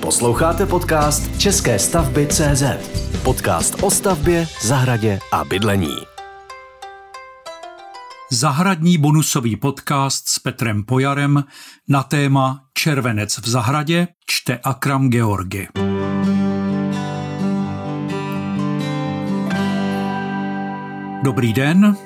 Posloucháte podcast České stavby CZ. Podcast o stavbě, zahradě a bydlení. Zahradní bonusový podcast s Petrem Pojarem na téma Červenec v zahradě čte Akram Georgi. Dobrý den,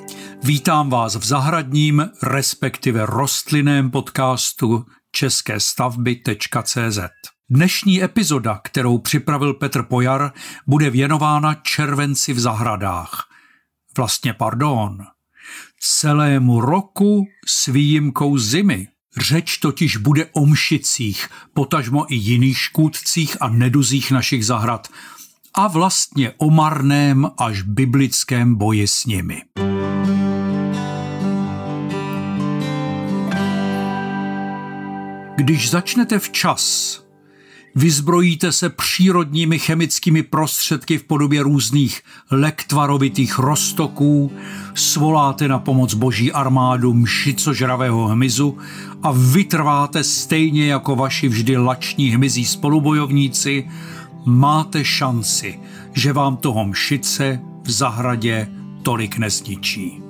vítám vás v zahradním, respektive rostlinném podcastu české stavby.cz. Dnešní epizoda, kterou připravil Petr Pojar, bude věnována červenci v zahradách. Vlastně pardon. Celému roku s výjimkou zimy. Řeč totiž bude o mšicích, potažmo i jiných škůdcích a neduzích našich zahrad a vlastně o marném až biblickém boji s nimi. Když začnete včas, vyzbrojíte se přírodními chemickými prostředky v podobě různých lektvarovitých roztoků, svoláte na pomoc boží armádu mšicožravého hmyzu a vytrváte stejně jako vaši vždy lační hmyzí spolubojovníci, máte šanci, že vám toho mšice v zahradě tolik nezničí.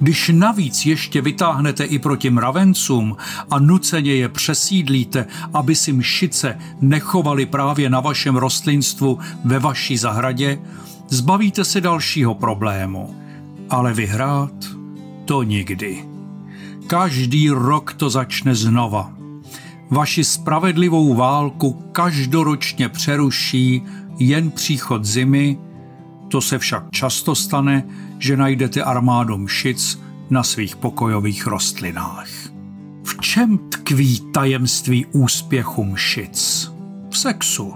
Když navíc ještě vytáhnete i proti mravencům a nuceně je přesídlíte, aby si mšice nechovali právě na vašem rostlinstvu ve vaší zahradě, zbavíte se dalšího problému. Ale vyhrát to nikdy. Každý rok to začne znova. Vaši spravedlivou válku každoročně přeruší jen příchod zimy, to se však často stane, že najdete armádu mšic na svých pokojových rostlinách. V čem tkví tajemství úspěchu mšic? V sexu,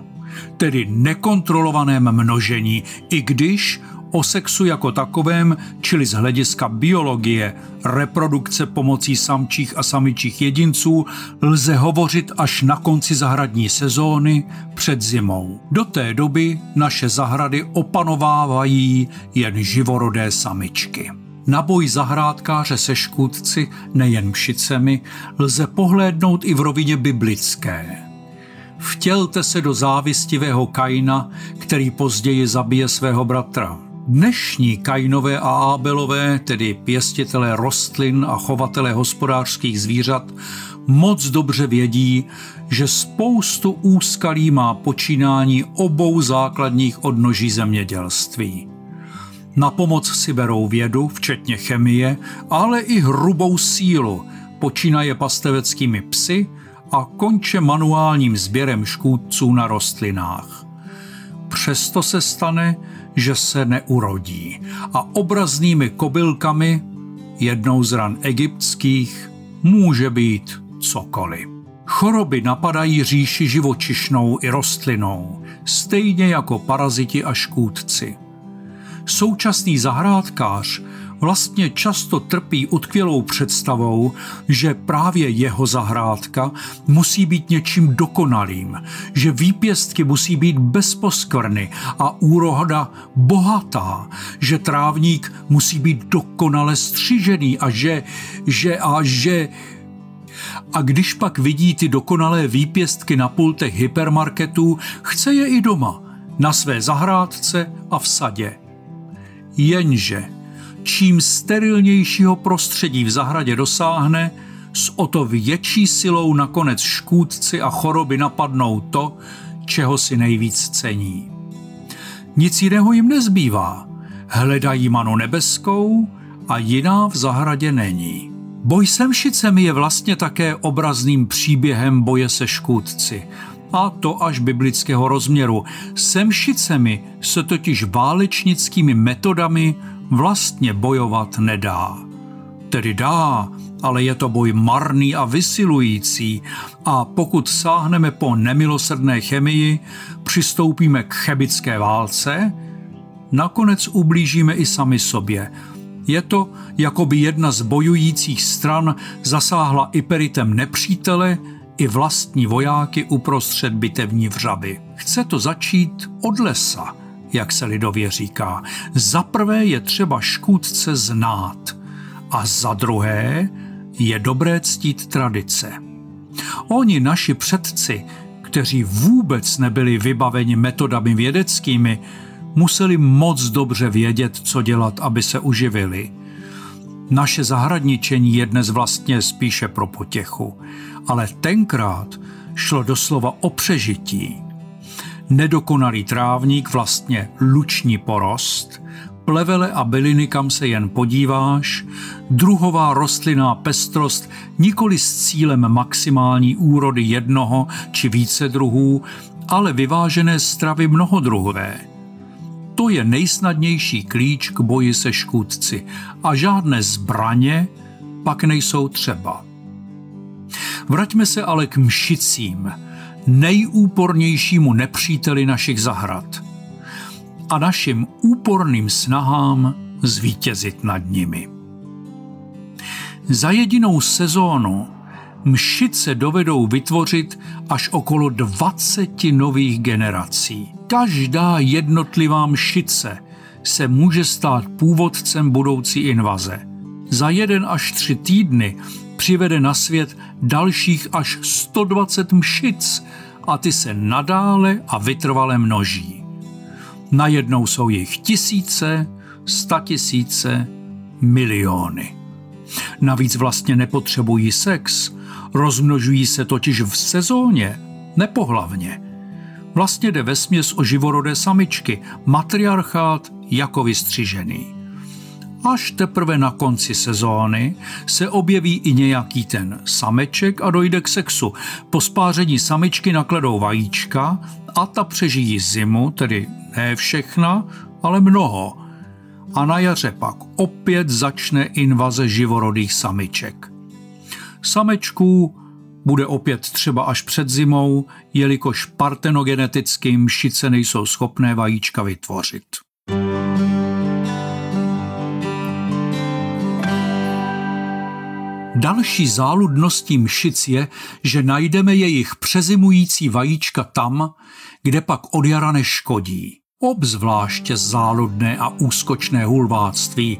tedy nekontrolovaném množení, i když o sexu jako takovém, čili z hlediska biologie, reprodukce pomocí samčích a samičích jedinců, lze hovořit až na konci zahradní sezóny před zimou. Do té doby naše zahrady opanovávají jen živorodé samičky. Na boj zahrádkáře se škůdci, nejen mšicemi, lze pohlédnout i v rovině biblické. Vtělte se do závistivého Kaina, který později zabije svého bratra. Dnešní Kainové a Ábelové, tedy pěstitelé rostlin a chovatelé hospodářských zvířat, moc dobře vědí, že spoustu úskalí má počínání obou základních odnoží zemědělství. Na pomoc si berou vědu, včetně chemie, ale i hrubou sílu, počínaje pasteveckými psy a konče manuálním sběrem škůdců na rostlinách. Přesto se stane, že se neurodí a obraznými kobylkami, jednou z ran egyptských, může být cokoliv. Choroby napadají říši živočišnou i rostlinou, stejně jako paraziti a škůdci. Současný zahrádkář vlastně často trpí utkvělou představou, že právě jeho zahrádka musí být něčím dokonalým, že výpěstky musí být bez poskvrny a úroda bohatá, že trávník musí být dokonale střížený a že, že a že a když pak vidí ty dokonalé výpěstky na pultech hypermarketů, chce je i doma, na své zahrádce a v sadě. Jenže čím sterilnějšího prostředí v zahradě dosáhne, s o to větší silou nakonec škůdci a choroby napadnou to, čeho si nejvíc cení. Nic jiného jim nezbývá. Hledají manu nebeskou a jiná v zahradě není. Boj se mšicemi je vlastně také obrazným příběhem boje se škůdci. A to až biblického rozměru. Se mšicemi se totiž válečnickými metodami vlastně bojovat nedá. Tedy dá, ale je to boj marný a vysilující a pokud sáhneme po nemilosrdné chemii, přistoupíme k chemické válce, nakonec ublížíme i sami sobě. Je to, jako by jedna z bojujících stran zasáhla iperitem nepřítele i vlastní vojáky uprostřed bitevní vřaby. Chce to začít od lesa – jak se lidově říká. Za prvé je třeba škůdce znát a za druhé je dobré ctít tradice. Oni, naši předci, kteří vůbec nebyli vybaveni metodami vědeckými, museli moc dobře vědět, co dělat, aby se uživili. Naše zahradničení je dnes vlastně spíše pro potěchu, ale tenkrát šlo doslova o přežití. Nedokonalý trávník, vlastně luční porost, plevele a byliny, kam se jen podíváš, druhová rostlinná pestrost nikoli s cílem maximální úrody jednoho či více druhů, ale vyvážené stravy mnohodruhové. To je nejsnadnější klíč k boji se škůdci a žádné zbraně pak nejsou třeba. Vraťme se ale k mšicím, nejúpornějšímu nepříteli našich zahrad a našim úporným snahám zvítězit nad nimi. Za jedinou sezónu mšice dovedou vytvořit až okolo 20 nových generací. Každá jednotlivá mšice se může stát původcem budoucí invaze. Za jeden až tři týdny přivede na svět dalších až 120 mšic a ty se nadále a vytrvale množí. Najednou jsou jich tisíce, statisíce, miliony. Navíc vlastně nepotřebují sex, rozmnožují se totiž v sezóně, nepohlavně. Vlastně jde ve směs o živorodé samičky, matriarchát jako vystřižený. Až teprve na konci sezóny se objeví i nějaký ten sameček a dojde k sexu. Po spáření samičky nakladou vajíčka a ta přežijí zimu, tedy ne všechna, ale mnoho. A na jaře pak opět začne invaze živorodých samiček. Samečků bude opět třeba až před zimou, jelikož partenogeneticky mšice nejsou schopné vajíčka vytvořit. Další záludností mšic je, že najdeme jejich přezimující vajíčka tam, kde pak od jara neškodí. Obzvláště záludné a úskočné hulváctví.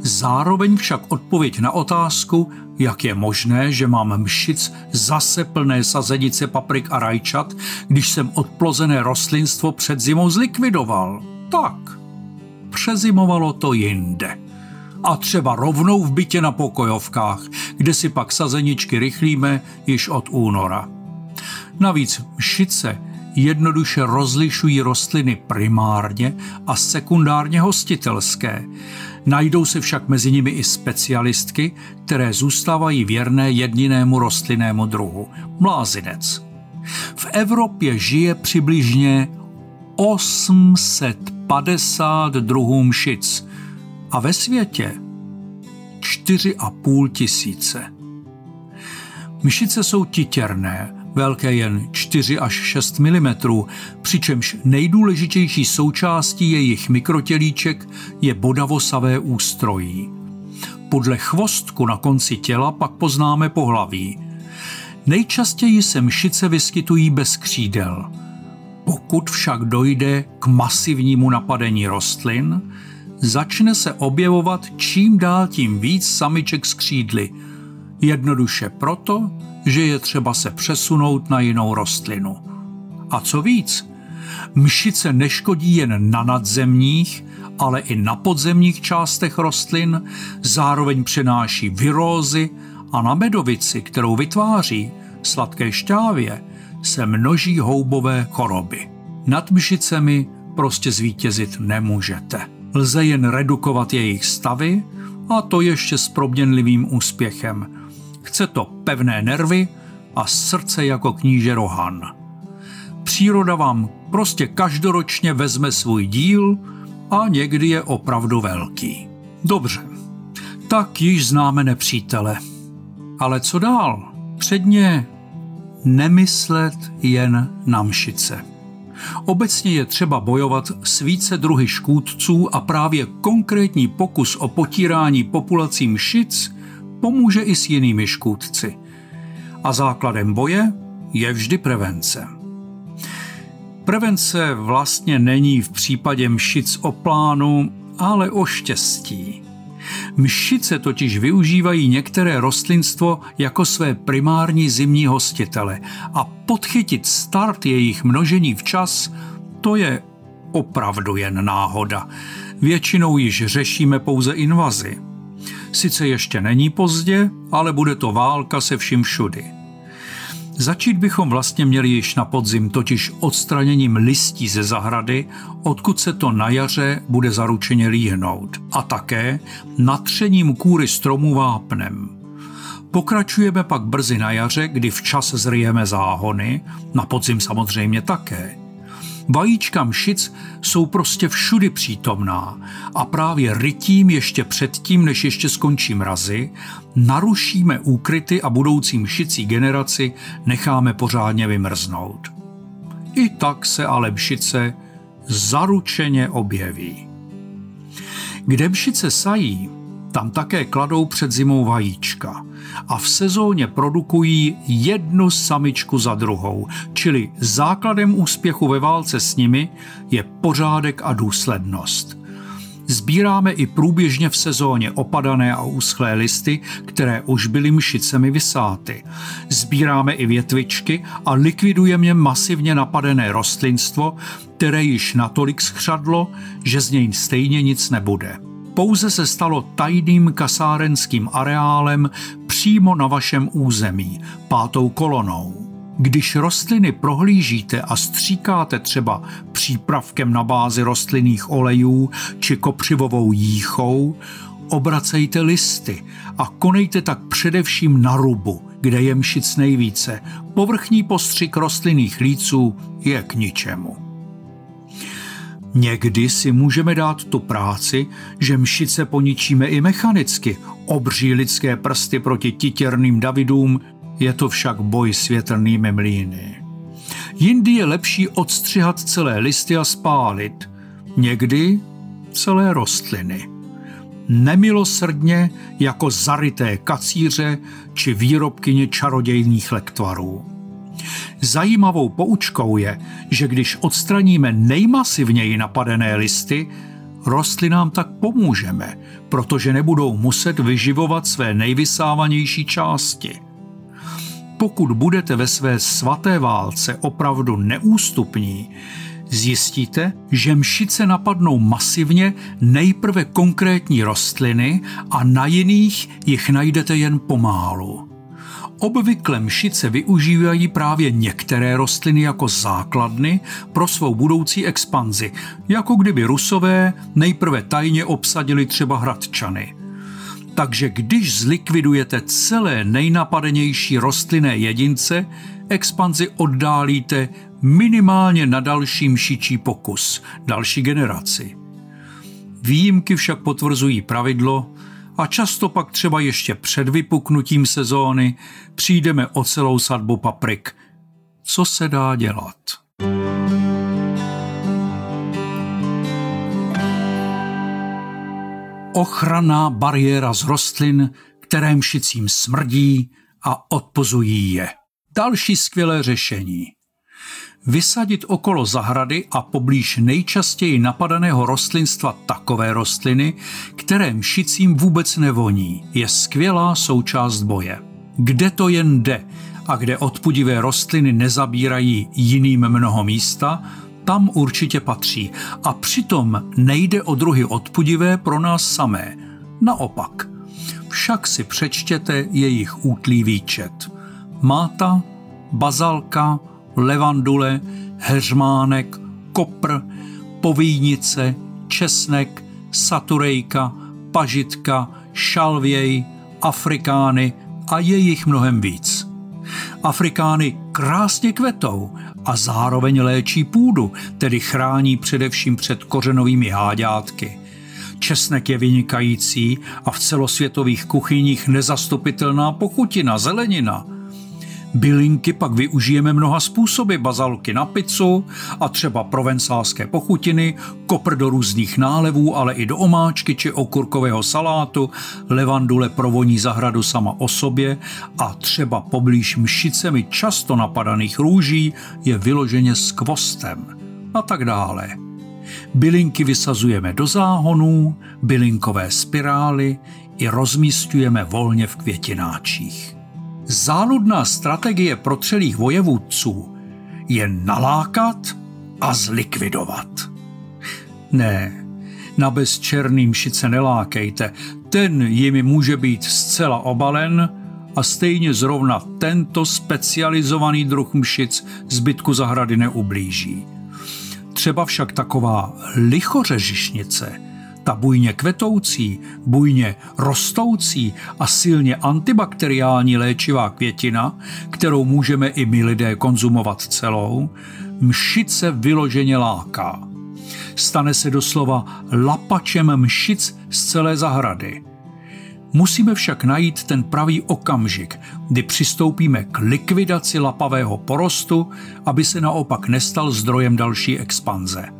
Zároveň však odpověď na otázku, jak je možné, že mám mšic zase plné sazenice paprik a rajčat, když jsem odplozené rostlinstvo před zimou zlikvidoval. Tak, přezimovalo to jinde a třeba rovnou v bytě na pokojovkách, kde si pak sazeničky rychlíme již od února. Navíc mšice jednoduše rozlišují rostliny primárně a sekundárně hostitelské. Najdou se však mezi nimi i specialistky, které zůstávají věrné jedinému rostlinnému druhu – mlázinec. V Evropě žije přibližně 850 druhů mšic, a ve světě 4,5 tisíce. Myšice jsou titěrné, velké jen 4 až 6 mm, přičemž nejdůležitější součástí jejich mikrotělíček je bodavosavé ústrojí. Podle chvostku na konci těla pak poznáme pohlaví. Nejčastěji se mšice vyskytují bez křídel. Pokud však dojde k masivnímu napadení rostlin, začne se objevovat čím dál tím víc samiček z křídly. Jednoduše proto, že je třeba se přesunout na jinou rostlinu. A co víc, mšice neškodí jen na nadzemních, ale i na podzemních částech rostlin, zároveň přenáší virózy a na medovici, kterou vytváří, sladké šťávě, se množí houbové choroby. Nad mšicemi prostě zvítězit nemůžete lze jen redukovat jejich stavy a to ještě s proměnlivým úspěchem. Chce to pevné nervy a srdce jako kníže Rohan. Příroda vám prostě každoročně vezme svůj díl a někdy je opravdu velký. Dobře, tak již známe nepřítele. Ale co dál? Předně nemyslet jen na mšice. Obecně je třeba bojovat s více druhy škůdců a právě konkrétní pokus o potírání populací mšic pomůže i s jinými škůdci. A základem boje je vždy prevence. Prevence vlastně není v případě mšic o plánu, ale o štěstí. Mšice totiž využívají některé rostlinstvo jako své primární zimní hostitele a podchytit start jejich množení včas, to je opravdu jen náhoda. Většinou již řešíme pouze invazi. Sice ještě není pozdě, ale bude to válka se vším všudy. Začít bychom vlastně měli již na podzim, totiž odstraněním listí ze zahrady, odkud se to na jaře bude zaručeně líhnout. A také natřením kůry stromů vápnem. Pokračujeme pak brzy na jaře, kdy včas zryjeme záhony, na podzim samozřejmě také – Vajíčka mšic jsou prostě všudy přítomná a právě rytím ještě předtím, než ještě skončí mrazy, narušíme úkryty a budoucí mšicí generaci necháme pořádně vymrznout. I tak se ale mšice zaručeně objeví. Kde mšice sají, tam také kladou před zimou vajíčka a v sezóně produkují jednu samičku za druhou, čili základem úspěchu ve válce s nimi je pořádek a důslednost. Sbíráme i průběžně v sezóně opadané a uschlé listy, které už byly mšicemi vysáty. Sbíráme i větvičky a likvidujeme masivně napadené rostlinstvo, které již natolik schřadlo, že z něj stejně nic nebude pouze se stalo tajným kasárenským areálem přímo na vašem území, pátou kolonou. Když rostliny prohlížíte a stříkáte třeba přípravkem na bázi rostlinných olejů či kopřivovou jíchou, obracejte listy a konejte tak především na rubu, kde je mšic nejvíce. Povrchní postřik rostlinných líců je k ničemu. Někdy si můžeme dát tu práci, že mšice poničíme i mechanicky. Obří lidské prsty proti titěrným Davidům, je to však boj s větrnými mlýny. Jindy je lepší odstřihat celé listy a spálit. Někdy celé rostliny. Nemilosrdně jako zaryté kacíře či výrobkyně čarodějných lektvarů. Zajímavou poučkou je, že když odstraníme nejmasivněji napadené listy, rostlinám tak pomůžeme, protože nebudou muset vyživovat své nejvysávanější části. Pokud budete ve své svaté válce opravdu neústupní, zjistíte, že mšice napadnou masivně nejprve konkrétní rostliny a na jiných jich najdete jen pomálu. Obvykle mšice využívají právě některé rostliny jako základny pro svou budoucí expanzi, jako kdyby rusové nejprve tajně obsadili třeba hradčany. Takže když zlikvidujete celé nejnapadenější rostlinné jedince, expanzi oddálíte minimálně na další mšičí pokus, další generaci. Výjimky však potvrzují pravidlo, a často pak třeba ještě před vypuknutím sezóny přijdeme o celou sadbu paprik. Co se dá dělat? Ochranná bariéra z rostlin, které mšicím smrdí a odpozují je. Další skvělé řešení – vysadit okolo zahrady a poblíž nejčastěji napadaného rostlinstva takové rostliny, které mšicím vůbec nevoní, je skvělá součást boje. Kde to jen jde a kde odpudivé rostliny nezabírají jiným mnoho místa, tam určitě patří. A přitom nejde o druhy odpudivé pro nás samé. Naopak. Však si přečtěte jejich útlý výčet. Máta, bazalka, levandule, heřmánek, kopr, povínice, česnek, saturejka, pažitka, šalvěj, afrikány a je jich mnohem víc. Afrikány krásně kvetou a zároveň léčí půdu, tedy chrání především před kořenovými háďátky. Česnek je vynikající a v celosvětových kuchyních nezastupitelná pochutina, zelenina – Bylinky pak využijeme mnoha způsoby, bazalky na pizzu a třeba provencálské pochutiny, kopr do různých nálevů, ale i do omáčky či okurkového salátu, levandule provoní zahradu sama o sobě a třeba poblíž mšicemi často napadaných růží je vyloženě s kvostem a tak dále. Bylinky vysazujeme do záhonů, bylinkové spirály, i rozmístujeme volně v květináčích. Záludná strategie protřelých vojevůdců je nalákat a zlikvidovat. Ne, na bezčerný mšice nelákejte, ten jimi může být zcela obalen a stejně zrovna tento specializovaný druh mšic zbytku zahrady neublíží. Třeba však taková lichořežišnice, ta bujně kvetoucí, bujně rostoucí a silně antibakteriální léčivá květina, kterou můžeme i my lidé konzumovat celou, mšice vyloženě láká. Stane se doslova lapačem mšic z celé zahrady. Musíme však najít ten pravý okamžik, kdy přistoupíme k likvidaci lapavého porostu, aby se naopak nestal zdrojem další expanze.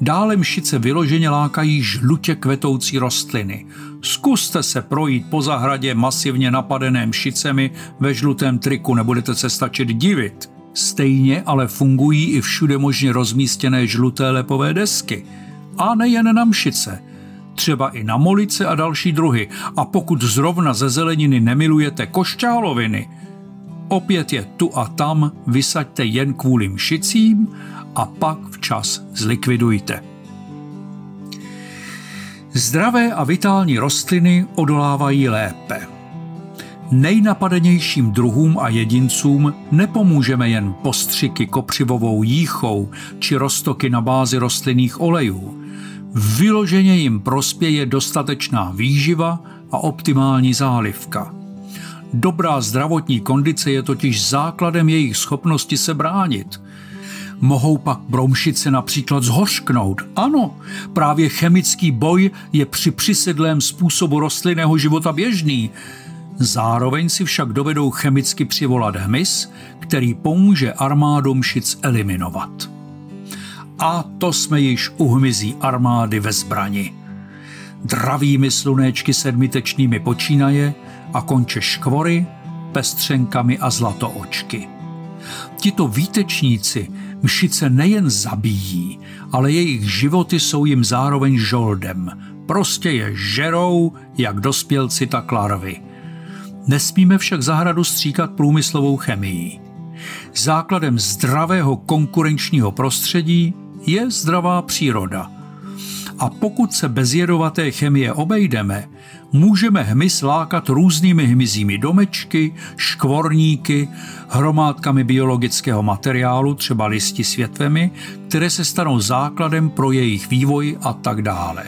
Dále mšice vyloženě lákají žlutě kvetoucí rostliny. Zkuste se projít po zahradě masivně napadené mšicemi ve žlutém triku, nebudete se stačit divit. Stejně ale fungují i všude možně rozmístěné žluté lepové desky. A nejen na mšice, třeba i na molice a další druhy. A pokud zrovna ze zeleniny nemilujete košťáloviny, opět je tu a tam vysaďte jen kvůli mšicím a pak včas zlikvidujte. Zdravé a vitální rostliny odolávají lépe. Nejnapadenějším druhům a jedincům nepomůžeme jen postřiky kopřivovou jíchou či roztoky na bázi rostlinných olejů. Vyloženě jim prospěje dostatečná výživa a optimální zálivka. Dobrá zdravotní kondice je totiž základem jejich schopnosti se bránit – mohou pak bromšice například zhořknout. Ano, právě chemický boj je při přisedlém způsobu rostlinného života běžný. Zároveň si však dovedou chemicky přivolat hmyz, který pomůže armádu mšic eliminovat. A to jsme již u hmyzí armády ve zbrani. Dravými slunéčky sedmitečnými počínaje a konče škvory, pestřenkami a zlatoočky. Tito výtečníci Mšice nejen zabíjí, ale jejich životy jsou jim zároveň žoldem. Prostě je žerou, jak dospělci, tak larvy. Nesmíme však zahradu stříkat průmyslovou chemií. Základem zdravého konkurenčního prostředí je zdravá příroda. A pokud se bez jedovaté chemie obejdeme, můžeme hmyz lákat různými hmyzími domečky, škvorníky, hromádkami biologického materiálu, třeba listi s větvemi, které se stanou základem pro jejich vývoj a tak dále.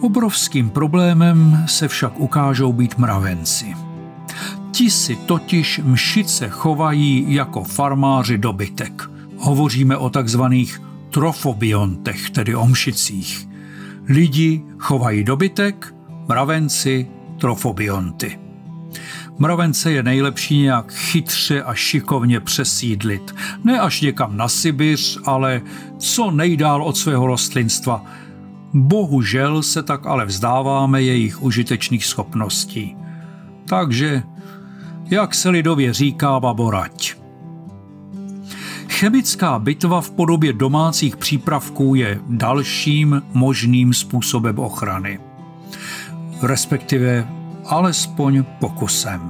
Obrovským problémem se však ukážou být mravenci. Ti si totiž mšice chovají jako farmáři dobytek. Hovoříme o takzvaných trofobiontech, tedy o mšicích – Lidi chovají dobytek, mravenci trofobionty. Mravence je nejlepší nějak chytře a šikovně přesídlit. Ne až někam na Sibiř, ale co nejdál od svého rostlinstva. Bohužel se tak ale vzdáváme jejich užitečných schopností. Takže, jak se lidově říká baborať. Chemická bitva v podobě domácích přípravků je dalším možným způsobem ochrany. Respektive alespoň pokusem.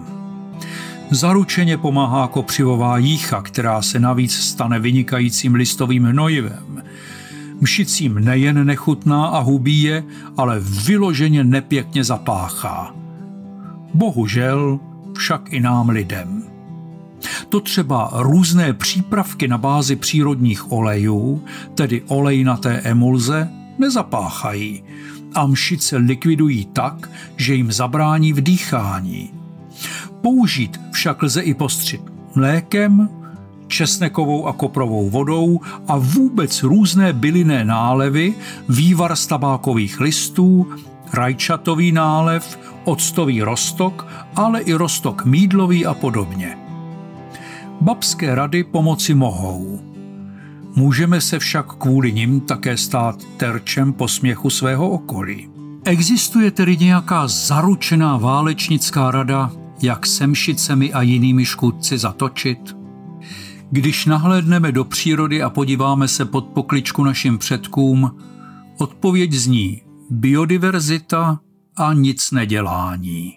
Zaručeně pomáhá kopřivová jícha, která se navíc stane vynikajícím listovým hnojivem. Mšicím nejen nechutná a hubí je, ale vyloženě nepěkně zapáchá. Bohužel však i nám lidem. To třeba různé přípravky na bázi přírodních olejů, tedy olejnaté emulze, nezapáchají a mšice likvidují tak, že jim zabrání v dýchání. Použít však lze i postřit mlékem, česnekovou a koprovou vodou a vůbec různé bylinné nálevy, vývar z tabákových listů, rajčatový nálev, octový rostok, ale i rostok mídlový a podobně. Babské rady pomoci mohou. Můžeme se však kvůli nim také stát terčem posměchu svého okolí. Existuje tedy nějaká zaručená válečnická rada, jak semšicemi a jinými škůdci zatočit? Když nahlédneme do přírody a podíváme se pod pokličku našim předkům, odpověď zní biodiverzita a nic nedělání.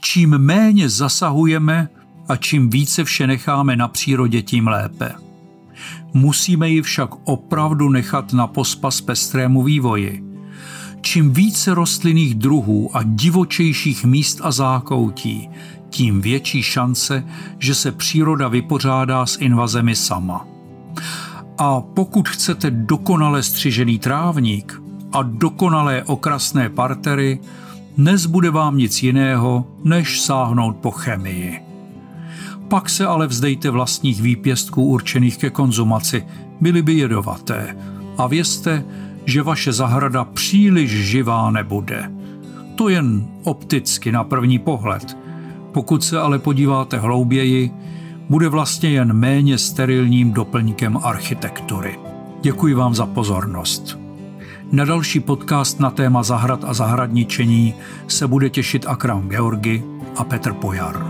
Čím méně zasahujeme a čím více vše necháme na přírodě, tím lépe. Musíme ji však opravdu nechat na pospas pestrému vývoji. Čím více rostlinných druhů a divočejších míst a zákoutí, tím větší šance, že se příroda vypořádá s invazemi sama. A pokud chcete dokonale střižený trávník a dokonalé okrasné partery, nezbude vám nic jiného, než sáhnout po chemii. Pak se ale vzdejte vlastních výpěstků určených ke konzumaci, byly by jedovaté. A vězte, že vaše zahrada příliš živá nebude. To jen opticky na první pohled. Pokud se ale podíváte hlouběji, bude vlastně jen méně sterilním doplňkem architektury. Děkuji vám za pozornost. Na další podcast na téma zahrad a zahradničení se bude těšit Akram Georgi a Petr Pojar.